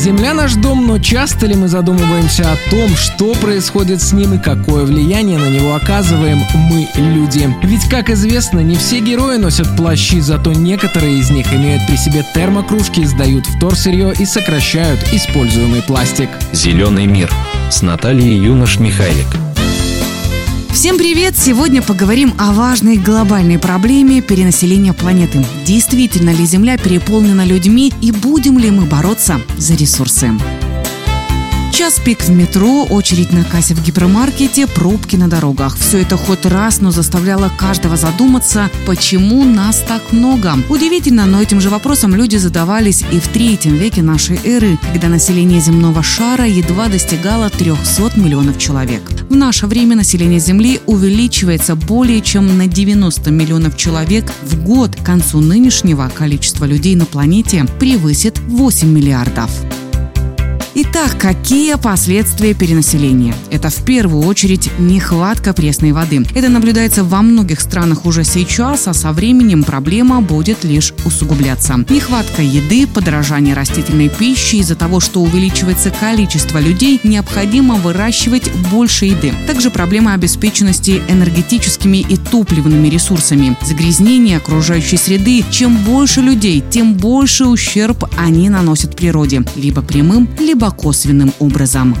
Земля наш дом, но часто ли мы задумываемся о том, что происходит с ним и какое влияние на него оказываем мы, люди? Ведь, как известно, не все герои носят плащи, зато некоторые из них имеют при себе термокружки, сдают вторсырье и сокращают используемый пластик. Зеленый мир с Натальей Юнош-Михайлик. Всем привет! Сегодня поговорим о важной глобальной проблеме перенаселения планеты. Действительно ли Земля переполнена людьми и будем ли мы бороться за ресурсы? Час пик в метро, очередь на кассе в гипермаркете, пробки на дорогах. Все это хоть раз, но заставляло каждого задуматься, почему нас так много. Удивительно, но этим же вопросом люди задавались и в третьем веке нашей эры, когда население земного шара едва достигало 300 миллионов человек. В наше время население Земли увеличивается более чем на 90 миллионов человек в год. К концу нынешнего количество людей на планете превысит 8 миллиардов. Итак, какие последствия перенаселения? Это в первую очередь нехватка пресной воды. Это наблюдается во многих странах уже сейчас, а со временем проблема будет лишь усугубляться. Нехватка еды, подорожание растительной пищи из-за того, что увеличивается количество людей, необходимо выращивать больше еды. Также проблема обеспеченности энергетическими и топливными ресурсами. Загрязнение окружающей среды. Чем больше людей, тем больше ущерб они наносят природе. Либо прямым, либо либо косвенным образом.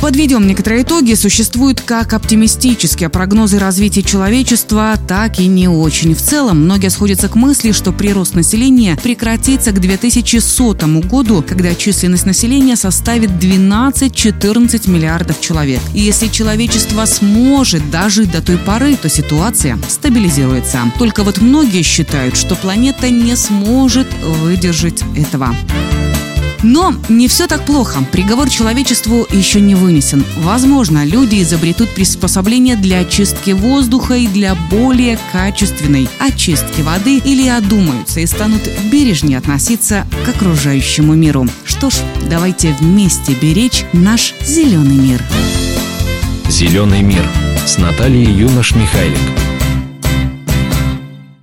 Подведем некоторые итоги. Существуют как оптимистические прогнозы развития человечества, так и не очень. В целом, многие сходятся к мысли, что прирост населения прекратится к 2100 году, когда численность населения составит 12-14 миллиардов человек. И если человечество сможет дожить до той поры, то ситуация стабилизируется. Только вот многие считают, что планета не сможет выдержать этого. Но не все так плохо. Приговор человечеству еще не вынесен. Возможно, люди изобретут приспособления для очистки воздуха и для более качественной очистки воды или одумаются и станут бережнее относиться к окружающему миру. Что ж, давайте вместе беречь наш зеленый мир. Зеленый мир с Натальей Юнош-Михайлик.